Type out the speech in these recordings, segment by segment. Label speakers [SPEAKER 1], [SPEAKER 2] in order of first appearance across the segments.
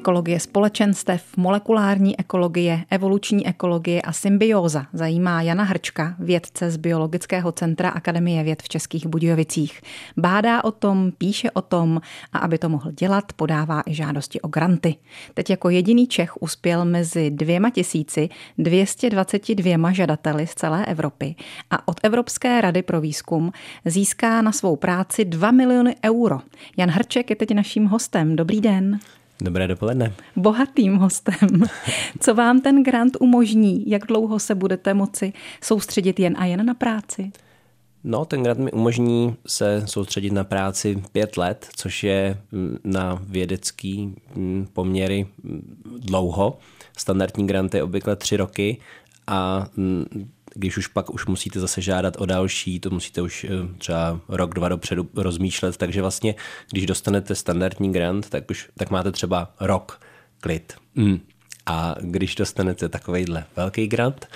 [SPEAKER 1] Ekologie společenstev, molekulární ekologie, evoluční ekologie a symbióza zajímá Jana Hrčka, vědce z Biologického centra Akademie věd v Českých Budějovicích. Bádá o tom, píše o tom a aby to mohl dělat, podává i žádosti o granty. Teď jako jediný Čech uspěl mezi dvěma tisíci 222 žadateli z celé Evropy a od Evropské rady pro výzkum získá na svou práci 2 miliony euro. Jan Hrček je teď naším hostem. Dobrý den.
[SPEAKER 2] Dobré dopoledne.
[SPEAKER 1] Bohatým hostem. Co vám ten grant umožní? Jak dlouho se budete moci soustředit jen a jen na práci?
[SPEAKER 2] No, ten grant mi umožní se soustředit na práci pět let, což je mm, na vědecký mm, poměry mm, dlouho. Standardní grant je obvykle tři roky a když už pak už musíte zase žádat o další, to musíte už eh, třeba rok, dva dopředu rozmýšlet, takže vlastně, když dostanete standardní grant, tak už tak máte třeba rok klid. Mm. A když dostanete takovejhle velký grant,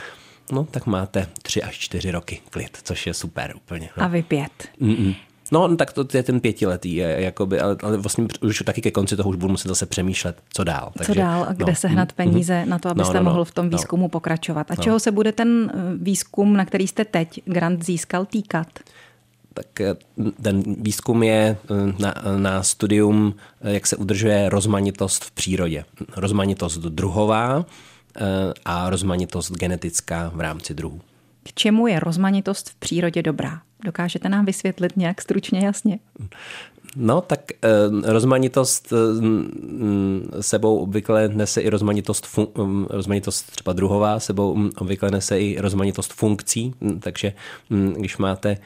[SPEAKER 2] no tak máte tři až čtyři roky klid, což je super úplně. No.
[SPEAKER 1] A vy pět.
[SPEAKER 2] Mm-mm. No, tak to je ten pětiletý, jakoby, ale, ale vlastně už taky ke konci toho už budu muset zase přemýšlet, co dál.
[SPEAKER 1] Takže, co dál a kde no, sehnat mm, peníze mm, na to, abyste no, no, no, mohl v tom no. výzkumu no, pokračovat. A no. čeho se bude ten eh, výzkum, na který jste teď grant získal, týkat?
[SPEAKER 2] Tak eh, ten výzkum je eh, na, na studium, jak se udržuje rozmanitost v přírodě. Rozmanitost druhová a rozmanitost genetická v rámci druhů.
[SPEAKER 1] K čemu je rozmanitost v přírodě dobrá? Dokážete nám vysvětlit nějak stručně jasně?
[SPEAKER 2] No, tak eh, rozmanitost eh, sebou obvykle nese i rozmanitost, fun, mm, rozmanitost třeba druhová, sebou mm, obvykle nese i rozmanitost funkcí, mm, takže když máte eh,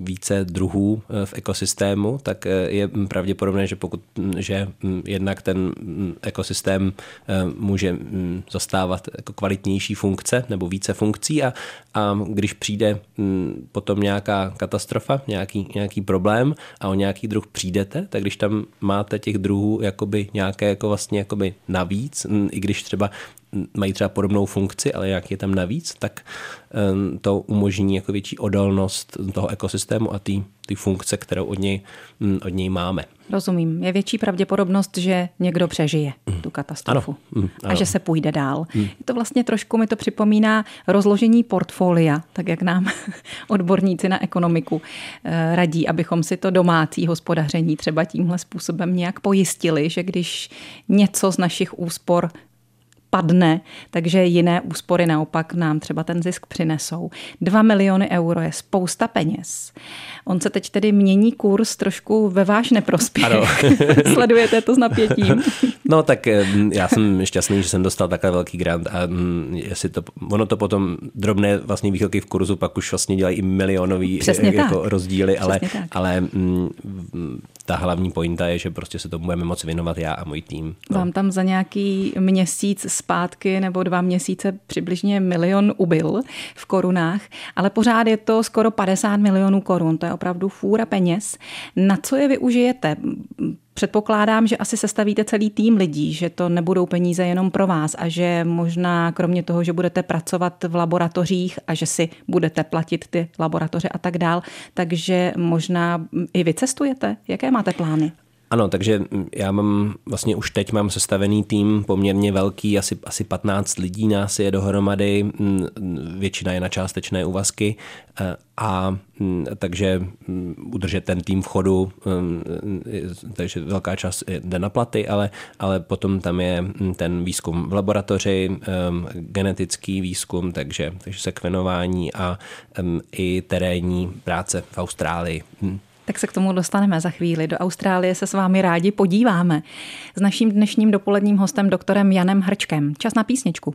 [SPEAKER 2] více druhů v ekosystému, tak je pravděpodobné, že pokud, že jednak ten ekosystém může zastávat jako kvalitnější funkce nebo více funkcí a, a když přijde potom nějaká katastrofa, nějaký, nějaký problém a o nějaký nějaký druh přijdete, tak když tam máte těch druhů jakoby nějaké jako vlastně jakoby navíc, i když třeba mají třeba podobnou funkci, ale jak je tam navíc, tak to umožní jako větší odolnost toho ekosystému a ty, ty funkce, kterou od něj, od něj máme.
[SPEAKER 1] Rozumím. Je větší pravděpodobnost, že někdo přežije mm. tu katastrofu ano. Mm, ano. a že se půjde dál. Mm. Je to vlastně trošku mi to připomíná rozložení portfolia, tak jak nám odborníci na ekonomiku eh, radí, abychom si to domácí hospodaření třeba tímhle způsobem nějak pojistili, že když něco z našich úspor padne, takže jiné úspory naopak nám třeba ten zisk přinesou. 2 miliony euro je spousta peněz. On se teď tedy mění kurz trošku ve váš neprospěch. Ano. Sledujete to s napětím?
[SPEAKER 2] no tak eh, já jsem šťastný, že jsem dostal takhle velký grant a mm, jestli to, ono to potom drobné vlastně výchylky v kurzu pak už vlastně dělají i milionový
[SPEAKER 1] Přesně jako
[SPEAKER 2] tak. rozdíly, ale, ale mm, ta hlavní pointa je, že prostě se to budeme moci věnovat já a můj tým.
[SPEAKER 1] No. Vám tam za nějaký měsíc zpátky nebo dva měsíce přibližně milion ubyl v korunách, ale pořád je to skoro 50 milionů korun. To je opravdu fůra peněz. Na co je využijete? Předpokládám, že asi sestavíte celý tým lidí, že to nebudou peníze jenom pro vás a že možná kromě toho, že budete pracovat v laboratořích a že si budete platit ty laboratoře a tak dál, takže možná i vy cestujete. Jaké máte plány?
[SPEAKER 2] Ano, takže já mám vlastně už teď mám sestavený tým poměrně velký, asi, asi 15 lidí nás je dohromady, většina je na částečné úvazky e, a takže udržet ten tým v chodu, takže velká část jde na platy, ale, ale potom tam je ten výzkum v laboratoři, genetický výzkum, takže, takže sekvenování a i terénní práce v Austrálii
[SPEAKER 1] tak se k tomu dostaneme za chvíli. Do Austrálie se s vámi rádi podíváme. S naším dnešním dopoledním hostem, doktorem Janem Hrčkem. Čas na písničku.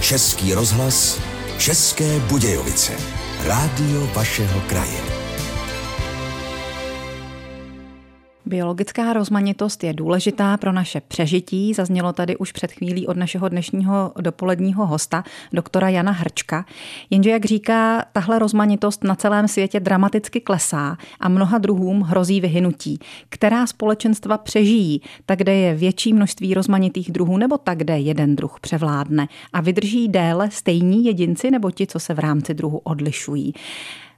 [SPEAKER 3] Český rozhlas, České Budějovice. Rádio vašeho kraje.
[SPEAKER 1] Biologická rozmanitost je důležitá pro naše přežití. Zaznělo tady už před chvílí od našeho dnešního dopoledního hosta, doktora Jana Hrčka. Jenže, jak říká, tahle rozmanitost na celém světě dramaticky klesá a mnoha druhům hrozí vyhynutí. Která společenstva přežijí, tak kde je větší množství rozmanitých druhů, nebo tak, kde jeden druh převládne a vydrží déle stejní jedinci nebo ti, co se v rámci druhu odlišují.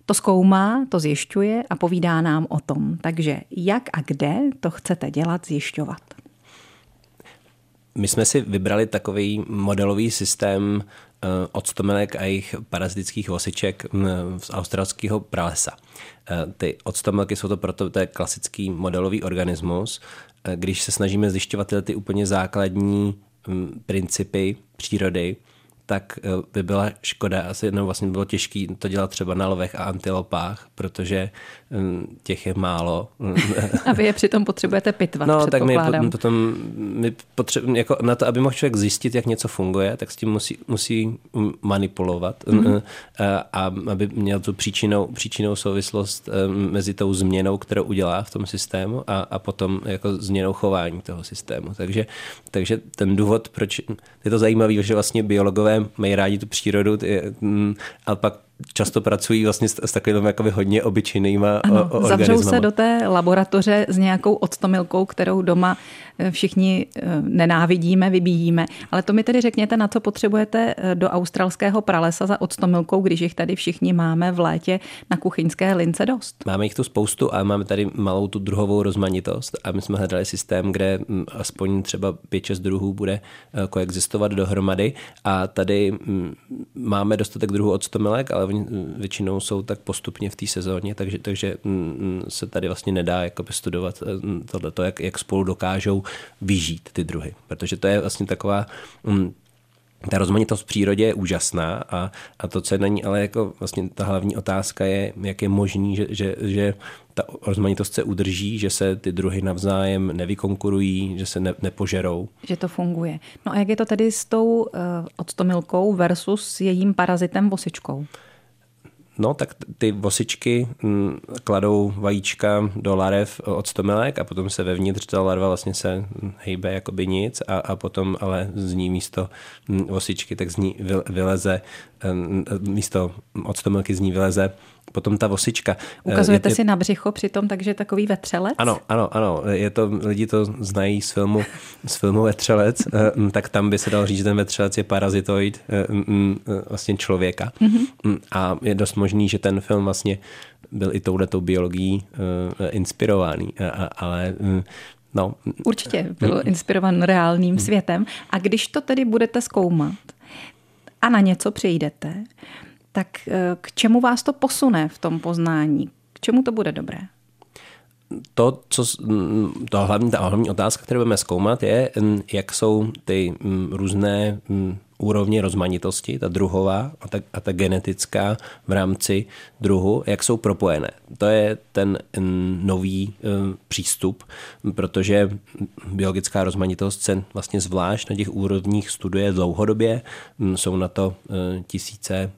[SPEAKER 1] To zkoumá, to zjišťuje a povídá nám o tom. Takže jak a kde to chcete dělat, zjišťovat?
[SPEAKER 2] My jsme si vybrali takový modelový systém eh, octomelek a jejich parazitických vosiček z australského pralesa. Eh, ty octomelky jsou to proto, to je klasický modelový organismus. Eh, když se snažíme zjišťovat tyhle ty úplně základní principy přírody, tak eh, by byla škoda, asi no vlastně bylo těžké to dělat třeba na lovech a antilopách, protože hm, těch je málo.
[SPEAKER 1] A vy je přitom potřebujete pitvat,
[SPEAKER 2] No, tak my potom, my potřeb, jako na to, aby mohl člověk zjistit, jak něco funguje, tak s tím musí, musí manipulovat mm-hmm. a aby měl tu příčinou, příčinou souvislost mezi tou změnou, kterou udělá v tom systému a, a potom jako změnou chování toho systému. Takže, takže ten důvod, proč je to zajímavé, že vlastně biologové mají rádi tu přírodu, ty, mm, a pak často pracují vlastně s, s takovými jakoby hodně obyčejnýma ano,
[SPEAKER 1] Zavřou se do té laboratoře s nějakou octomilkou, kterou doma eh, všichni eh, nenávidíme, vybíjíme. Ale to mi tedy řekněte, na co potřebujete eh, do australského pralesa za octomilkou, když jich tady všichni máme v létě na kuchyňské lince dost.
[SPEAKER 2] Máme jich tu spoustu a máme tady malou tu druhovou rozmanitost a my jsme hledali systém, kde hm, aspoň třeba 5-6 druhů bude koexistovat dohromady a tady hm, máme dostatek druhů octomilek, ale oni většinou jsou tak postupně v té sezóně, takže, takže mm, mm, se tady vlastně nedá studovat eh, tohleto, jak, jak spolu dokážou vyžít ty druhy. Protože to je vlastně taková mm, ta rozmanitost v přírodě je úžasná a, a to, co je na ní, ale jako vlastně ta hlavní otázka je, jak je možný, že, že, že ta rozmanitost se udrží, že se ty druhy navzájem nevykonkurují, že se ne, nepožerou.
[SPEAKER 1] Že to funguje. No a jak je to tedy s tou uh, octomilkou versus jejím parazitem vosičkou?
[SPEAKER 2] No, tak ty vosičky mm, kladou vajíčka do larev od stomilek a potom se vevnitř ta larva vlastně se hejbe jako by nic a, a potom ale z ní místo mm, vosičky tak z ní vyleze, mm, místo od stomilky z ní vyleze potom ta vosička.
[SPEAKER 1] Eh, Ukazujete je, si na břicho přitom, takže takový vetřelec?
[SPEAKER 2] Ano, ano, ano. Je to, lidi to znají z filmu, z filmu Vetřelec, eh, tak tam by se dal říct, že ten vetřelec je parazitoid eh, vlastně člověka. Mm-hmm. A je dost možný, že ten film vlastně byl i touhletou biologií inspirovaný, ale No.
[SPEAKER 1] Určitě byl inspirovan reálným světem. A když to tedy budete zkoumat a na něco přijdete, tak eh, k čemu vás to posune v tom poznání? K čemu to bude dobré?
[SPEAKER 2] to, co, to hlavní, ta hlavní otázka, kterou budeme zkoumat, je, jak jsou ty různé úrovně rozmanitosti, ta druhová a ta, a ta genetická v rámci druhu, jak jsou propojené. To je ten nový přístup, protože biologická rozmanitost se vlastně zvlášť na těch úrovních studuje dlouhodobě. Jsou na to e, tisíce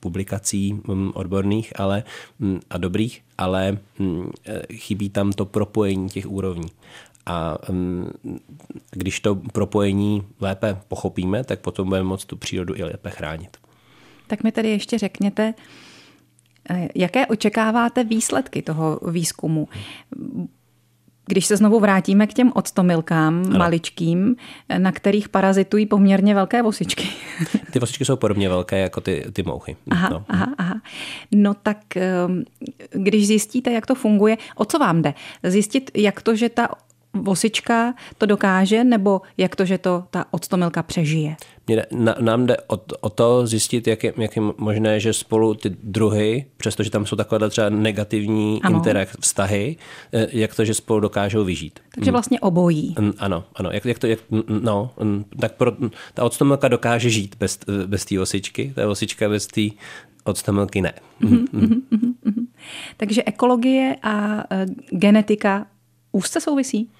[SPEAKER 2] publikací odborných ale, a dobrých, ale e, chybí tam to propojení těch úrovní. A když to propojení lépe pochopíme, tak potom budeme moct tu přírodu i lépe chránit.
[SPEAKER 1] Tak mi tedy ještě řekněte, eh, jaké očekáváte výsledky toho výzkumu? Když se znovu vrátíme k těm octomilkám ano. maličkým, na kterých parazitují poměrně velké vosičky.
[SPEAKER 2] Ty vosičky jsou podobně velké jako ty, ty mouchy.
[SPEAKER 1] Aha, no. aha, aha. No tak když zjistíte, jak to funguje, o co vám jde? Zjistit, jak to, že ta vosička to dokáže, nebo jak to, že to ta octomilka přežije?
[SPEAKER 2] Mě, na, nám jde o, o to zjistit, jak je, jak je možné, že spolu ty druhy, přestože tam jsou takové třeba negativní interak, vztahy, eh, jak to, že spolu dokážou vyžít.
[SPEAKER 1] Takže vlastně obojí.
[SPEAKER 2] Ano, ano. Jak, jak to, jak, no, tak pro, ta octomilka dokáže žít bez, bez té osičky, ta osička bez té octomilky ne. Mm-hmm, mm-hmm,
[SPEAKER 1] mm-hmm. Takže ekologie a eh, genetika úzce souvisí?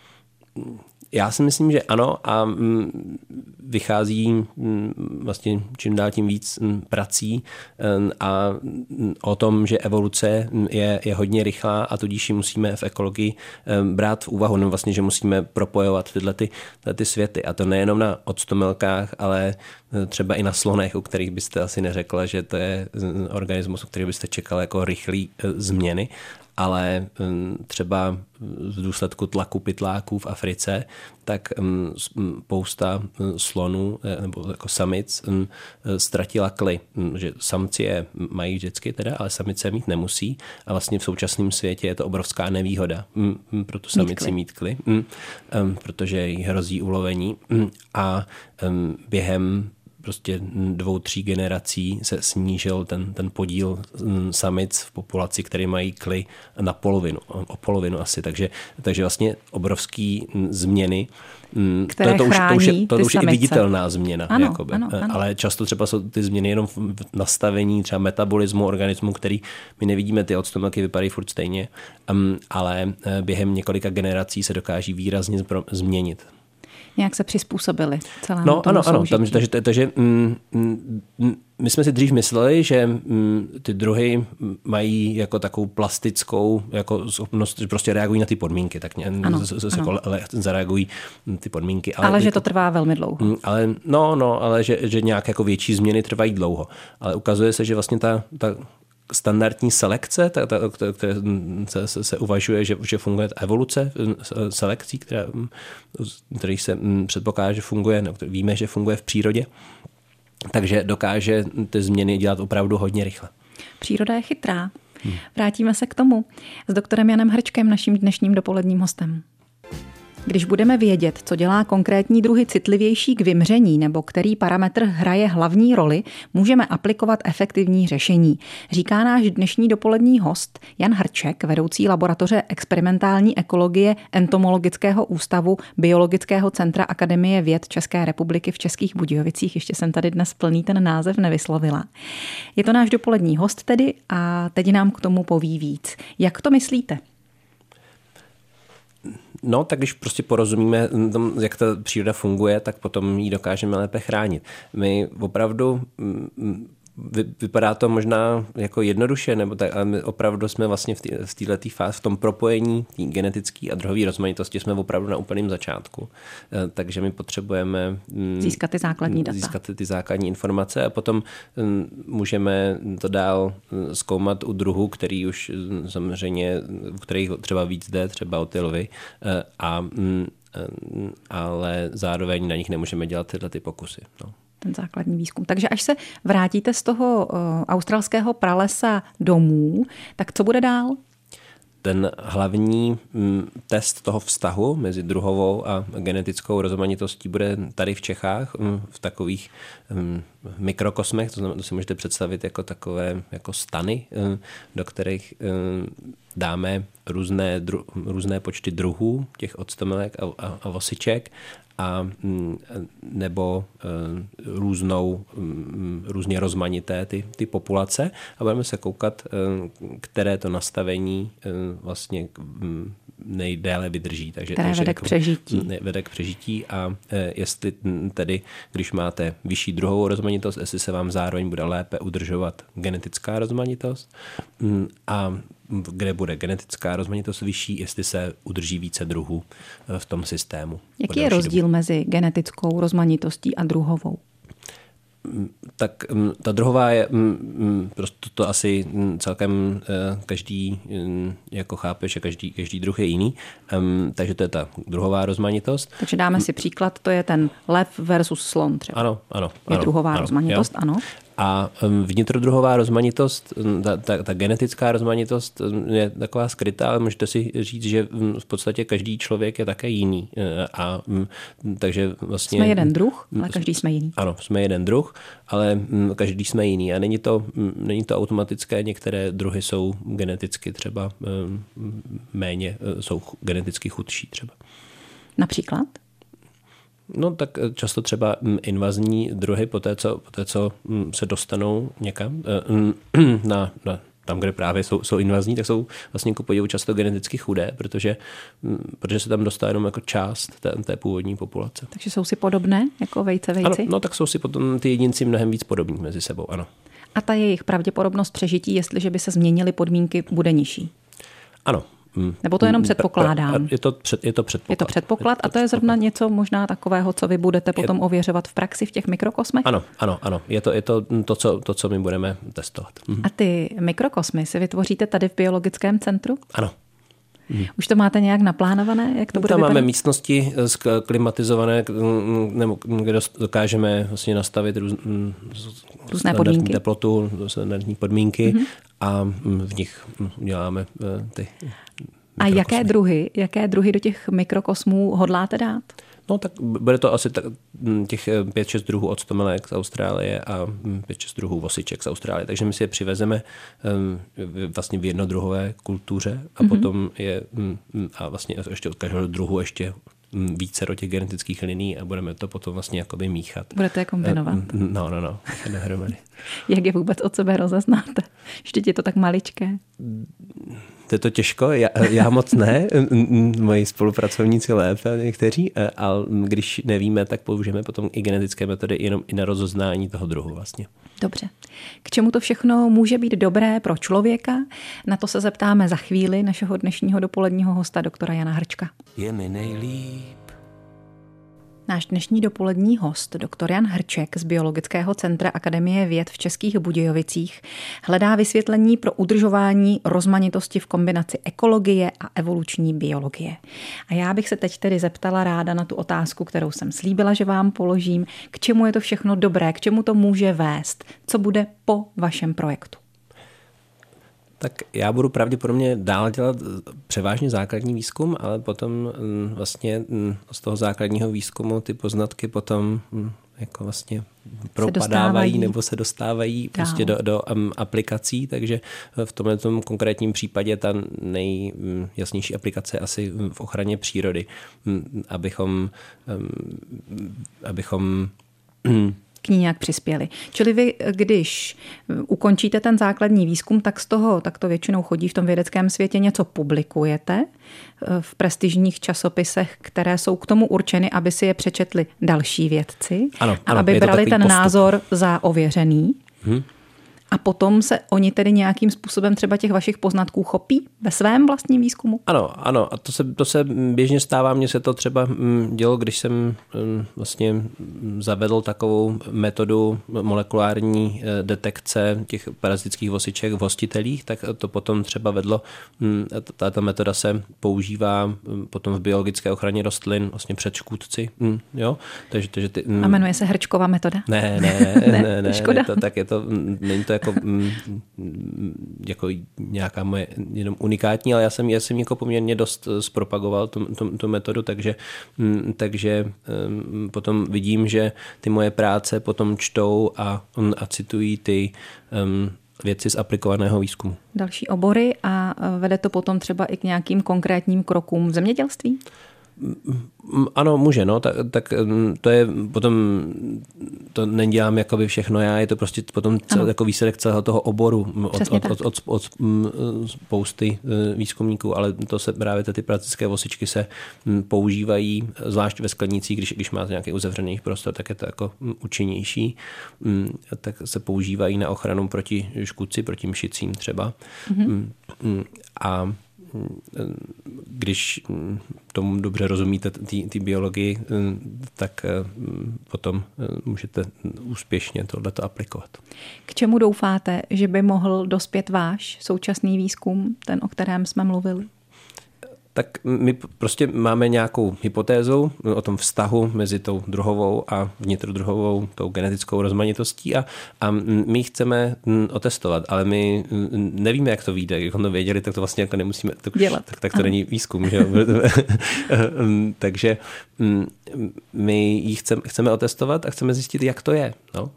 [SPEAKER 2] Já si myslím, že ano a mm, vychází mm, vlastně čím dál tím víc mm, prací a o tom, že evoluce je, je hodně rychlá a tudíž ji musíme v ekologii brát v úvahu, nebo vlastně, že musíme propojovat tyhle, ty, tyhle ty světy. A to nejenom na octomilkách, ale třeba i na slonech, u kterých byste asi neřekla, že to je organismus, u kterých byste čekal jako rychlý změny, ale třeba v důsledku tlaku pytláků v Africe, tak spousta slonů nebo jako samic ztratila kly, že samci je mají vždycky teda, ale samice mít nemusí a vlastně v současném světě je to obrovská nevýhoda. Pro tu samici mít kly, protože jí hrozí ulovení. A během prostě dvou, tří generací se snížil ten, ten podíl mm, samic v populaci, které mají kly na polovinu, o polovinu asi. Takže, takže vlastně obrovský mm, změny
[SPEAKER 1] mm, Které to, to, už,
[SPEAKER 2] to, už
[SPEAKER 1] je,
[SPEAKER 2] to už je i viditelná změna.
[SPEAKER 1] Ano, jakoby. Ano, ano.
[SPEAKER 2] Ale často třeba jsou ty změny jenom v nastavení třeba metabolismu organismu, který my nevidíme, ty odstomelky vypadají furt stejně, um, ale eh, během několika generací se dokáží výrazně změnit
[SPEAKER 1] nějak se přizpůsobili celému
[SPEAKER 2] No
[SPEAKER 1] tomu
[SPEAKER 2] ano, ano, tam, takže, takže mm, mm, my jsme si dřív mysleli, že mm, ty druhy mají jako takovou plastickou jako schopnost, že prostě reagují na ty podmínky, tak ano, z, z, ano. Jako zareagují ty podmínky.
[SPEAKER 1] Ale, ale že to trvá velmi dlouho.
[SPEAKER 2] Mm, ale, no, no, ale že, že nějak jako větší změny trvají dlouho. Ale ukazuje se, že vlastně ta, ta standardní selekce, ta, ta, které se, se, se uvažuje, že, že funguje evoluce selekcí, která, který se předpokládá, že funguje, no, víme, že funguje v přírodě, takže dokáže ty změny dělat opravdu hodně rychle.
[SPEAKER 1] Příroda je chytrá. Vrátíme se k tomu s doktorem Janem Hrčkem, naším dnešním dopoledním hostem. Když budeme vědět, co dělá konkrétní druhy citlivější k vymření nebo který parametr hraje hlavní roli, můžeme aplikovat efektivní řešení. Říká náš dnešní dopolední host Jan Hrček, vedoucí laboratoře experimentální ekologie Entomologického ústavu Biologického centra Akademie věd České republiky v Českých Budějovicích. Ještě jsem tady dnes plný ten název nevyslovila. Je to náš dopolední host tedy a teď nám k tomu poví víc. Jak to myslíte?
[SPEAKER 2] No, tak když prostě porozumíme, tom, jak ta příroda funguje, tak potom ji dokážeme lépe chránit. My opravdu vy, vypadá to možná jako jednoduše, nebo tak, ale my opravdu jsme vlastně v této fázi, v tom propojení genetické a druhové rozmanitosti jsme opravdu na úplném začátku. Eh, takže my potřebujeme
[SPEAKER 1] mm, získat ty základní data.
[SPEAKER 2] Získat ty základní informace a potom mm, můžeme to dál mm, zkoumat u druhů, který už samozřejmě, u kterých třeba víc jde, třeba o ty lvy, eh, a eh, ale zároveň na nich nemůžeme dělat tyhle ty pokusy. No
[SPEAKER 1] ten základní výzkum. Takže až se vrátíte z toho uh, australského pralesa domů, tak co bude dál?
[SPEAKER 2] ten hlavní mm, test toho vztahu mezi druhovou a genetickou rozmanitostí bude tady v Čechách mm, v takových mm, mikrokosmech, to, znamená, to si můžete představit jako takové jako stany, do kterých dáme různé, dru, různé počty druhů těch octomilek a, a, a vosiček a mm, nebo e, různou, mm, různě rozmanité ty, ty populace a budeme se koukat, e, které to nastavení e, vlastně mm, nejdéle vydrží.
[SPEAKER 1] Takže, které takže vede k jako přežití.
[SPEAKER 2] Vede k přežití a jestli tedy, když máte vyšší druhou rozmanitost, jestli se vám zároveň bude lépe udržovat genetická rozmanitost a kde bude genetická rozmanitost vyšší, jestli se udrží více druhů eh, v tom systému.
[SPEAKER 1] Jaký je rozdíl dobu. mezi genetickou rozmanitostí a druhovou?
[SPEAKER 2] Mm, tak mm, ta druhová je, mm, prostě to asi celkem eh, každý jako chápe, že každý, každý druh je jiný, takže to je ta druhová rozmanitost.
[SPEAKER 1] Takže dáme si příklad, to je ten lev versus slon třeba.
[SPEAKER 2] Ano, ano.
[SPEAKER 1] Je
[SPEAKER 2] ano,
[SPEAKER 1] druhová
[SPEAKER 2] ano,
[SPEAKER 1] rozmanitost,
[SPEAKER 2] jo.
[SPEAKER 1] ano.
[SPEAKER 2] A vnitrodruhová rozmanitost, ta, ta, ta genetická rozmanitost je taková skrytá, ale můžete si říct, že v podstatě každý člověk je také jiný. E, a takže vlastně...
[SPEAKER 1] Jsme jeden druh, ale každý jsme jiný.
[SPEAKER 2] Ano, jsme jeden druh, ale každý jsme jiný. A není to, není to automatické, některé druhy jsou geneticky třeba méně, e, jsou geneticky chudší třeba.
[SPEAKER 1] Například?
[SPEAKER 2] No tak eh, často třeba mm, invazní druhy po té, co, po té, co mm, se dostanou někam eh, mm, na, na tam, kde právě jsou, jsou invazní, tak jsou vlastně ku podivu často geneticky chudé, protože, protože se tam dostane jenom jako část té, té původní populace.
[SPEAKER 1] Takže jsou si podobné jako vejce vejci?
[SPEAKER 2] Ano, no tak jsou si potom ty jedinci mnohem víc podobní mezi sebou, ano.
[SPEAKER 1] A ta jejich pravděpodobnost přežití, jestliže by se změnily podmínky, bude nižší?
[SPEAKER 2] Ano,
[SPEAKER 1] Nebo to jenom předpokládám?
[SPEAKER 2] Je to, před, je to předpoklad.
[SPEAKER 1] Je to předpoklad a to je zrovna něco možná takového, co vy budete potom ověřovat v praxi v těch mikrokosmech?
[SPEAKER 2] Ano, ano, ano. Je to, je to to, co, to, co my budeme testovat.
[SPEAKER 1] Mhm. A ty mikrokosmy si vytvoříte tady v biologickém centru?
[SPEAKER 2] Ano.
[SPEAKER 1] Hmm. Už to máte nějak naplánované, jak to bude
[SPEAKER 2] Tam
[SPEAKER 1] vypadat?
[SPEAKER 2] máme místnosti eh, klimatizované, nebo kde dokážeme vlastně nastavit růz,
[SPEAKER 1] různé podmínky.
[SPEAKER 2] teplotu, standardní podmínky mm-hmm. a v nich děláme eh, ty
[SPEAKER 1] a jaké druhy, jaké druhy do těch mikrokosmů hodláte dát?
[SPEAKER 2] No tak bude to asi tak, hm, těch 5-6 eh, druhů octomelek z Austrálie a 5-6 hm, druhů vosiček z Austrálie. Takže my si je přivezeme um, vlastně v jednodruhové kultuře a mm-hmm. potom je a vlastně ještě od každého druhu ještě více do těch genetických liní a budeme to potom vlastně jakoby míchat.
[SPEAKER 1] Budete je kombinovat.
[SPEAKER 2] No, no, no, dohromady.
[SPEAKER 1] Jak je vůbec od sebe rozeznáte? Ještě je to tak maličké.
[SPEAKER 2] To je to těžko, já, já moc ne, moji spolupracovníci lépe někteří, e, ale když nevíme, tak použijeme potom i genetické metody jenom i na rozoznání toho druhu vlastně.
[SPEAKER 1] Dobře. K čemu to všechno může být dobré pro člověka? Na to se zeptáme za chvíli našeho dnešního dopoledního hosta, doktora Jana Hrčka. Je mi nejlíp Náš dnešní dopolední host, doktor Jan Hrček z Biologického centra Akademie věd v Českých Budějovicích, hledá vysvětlení pro udržování rozmanitosti v kombinaci ekologie a evoluční biologie. A já bych se teď tedy zeptala ráda na tu otázku, kterou jsem slíbila, že vám položím. K čemu je to všechno dobré, k čemu to může vést, co bude po vašem projektu?
[SPEAKER 2] Tak já budu pravděpodobně dál dělat eh, převážně základní výzkum, ale potom mm, vlastně mm, z toho základního výzkumu ty poznatky potom mm, jako vlastně propadávají se nebo se dostávají dál. prostě do, do um, aplikací, takže v tomhle tom konkrétním případě ta nejjasnější aplikace je asi v ochraně přírody, abychom, um, abychom
[SPEAKER 1] k ní nějak přispěli. Čili vy, když ukončíte ten základní výzkum, tak z toho, tak to většinou chodí v tom vědeckém světě, něco publikujete eh, v prestižních časopisech, které jsou k tomu určeny, aby si je přečetli další vědci
[SPEAKER 2] ano,
[SPEAKER 1] ano, a aby brali ten postup. názor za ověřený. Hmm. A potom se oni tedy nějakým způsobem třeba těch vašich poznatků chopí ve svém vlastním výzkumu?
[SPEAKER 2] Ano, ano. A to se, to se běžně stává. Mně se to třeba mm, dělo, když jsem mm, vlastně zavedl takovou metodu molekulární eh, detekce těch parazitických vosiček v hostitelích, tak to potom třeba vedlo, mm, tato metoda se používá potom v biologické ochraně rostlin vlastně před škůdci. Jo?
[SPEAKER 1] Takže, takže ty, A jmenuje se hrčková metoda?
[SPEAKER 2] Ne, ne, ne, ne, ne. Je to, tak je to, není to jako jako, mm, jako nějaká moje jenom unikátní, ale já jsem, já jsem jako poměrně dost eh, zpropagoval tu, tu, tu metodu, takže, mm, takže mm, potom vidím, že ty moje práce potom čtou a, a citují ty um, věci z aplikovaného výzkumu.
[SPEAKER 1] Další obory a eh, vede to potom třeba i k nějakým konkrétním krokům v zemědělství?
[SPEAKER 2] Ano, může, no, tak, tak to je potom, to nedělám jakoby všechno já, je to prostě potom cel, jako výsledek celého toho oboru od, od, od, od, od spousty e, výzkumníků, ale to se právě ty praktické vosičky se používají, zvlášť ve sklenících, když, když máte nějaký uzavřený prostor, tak je to jako účinnější, tak se používají na ochranu proti škůdci, proti mšicím třeba. Mm-hmm. A když tomu dobře rozumíte té biologii, tak eh, potom eh, můžete úspěšně tohleto aplikovat.
[SPEAKER 1] K čemu doufáte, že by mohl dospět váš současný výzkum, ten, o kterém jsme mluvili?
[SPEAKER 2] Tak my prostě máme nějakou hypotézu o tom vztahu mezi tou druhovou a vnitrodruhovou, tou genetickou rozmanitostí a, a my chceme otestovat, ale my nevíme, jak to vyjde. Jak to věděli, tak to vlastně jako nemusíme to,
[SPEAKER 1] dělat.
[SPEAKER 2] Tak, tak to ano. není výzkum. Že? Takže my ji chceme, chceme otestovat a chceme zjistit, jak to je. No?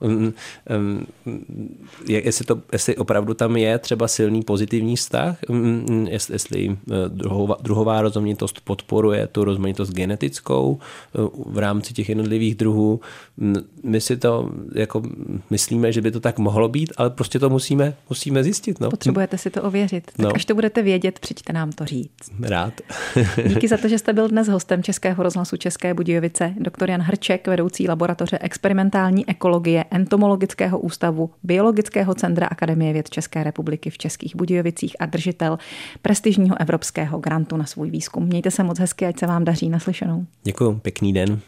[SPEAKER 2] Jestli, to, jestli opravdu tam je třeba silný pozitivní vztah, jestli, jestli druhová, druhová druhová rozmanitost podporuje tu rozmanitost genetickou v rámci těch jednotlivých druhů. My si to jako myslíme, že by to tak mohlo být, ale prostě to musíme, musíme zjistit. No.
[SPEAKER 1] Potřebujete si to ověřit. Tak no. až to budete vědět, přijďte nám to říct.
[SPEAKER 2] Rád.
[SPEAKER 1] Díky za to, že jste byl dnes hostem Českého rozhlasu České Budějovice. Doktor Jan Hrček, vedoucí laboratoře experimentální ekologie Entomologického ústavu Biologického centra Akademie věd České republiky v Českých Budějovicích a držitel prestižního evropského grantu na svůj výzkum. Mějte se moc hezky, ať se vám daří naslyšenou.
[SPEAKER 2] Děkuji, pěkný den.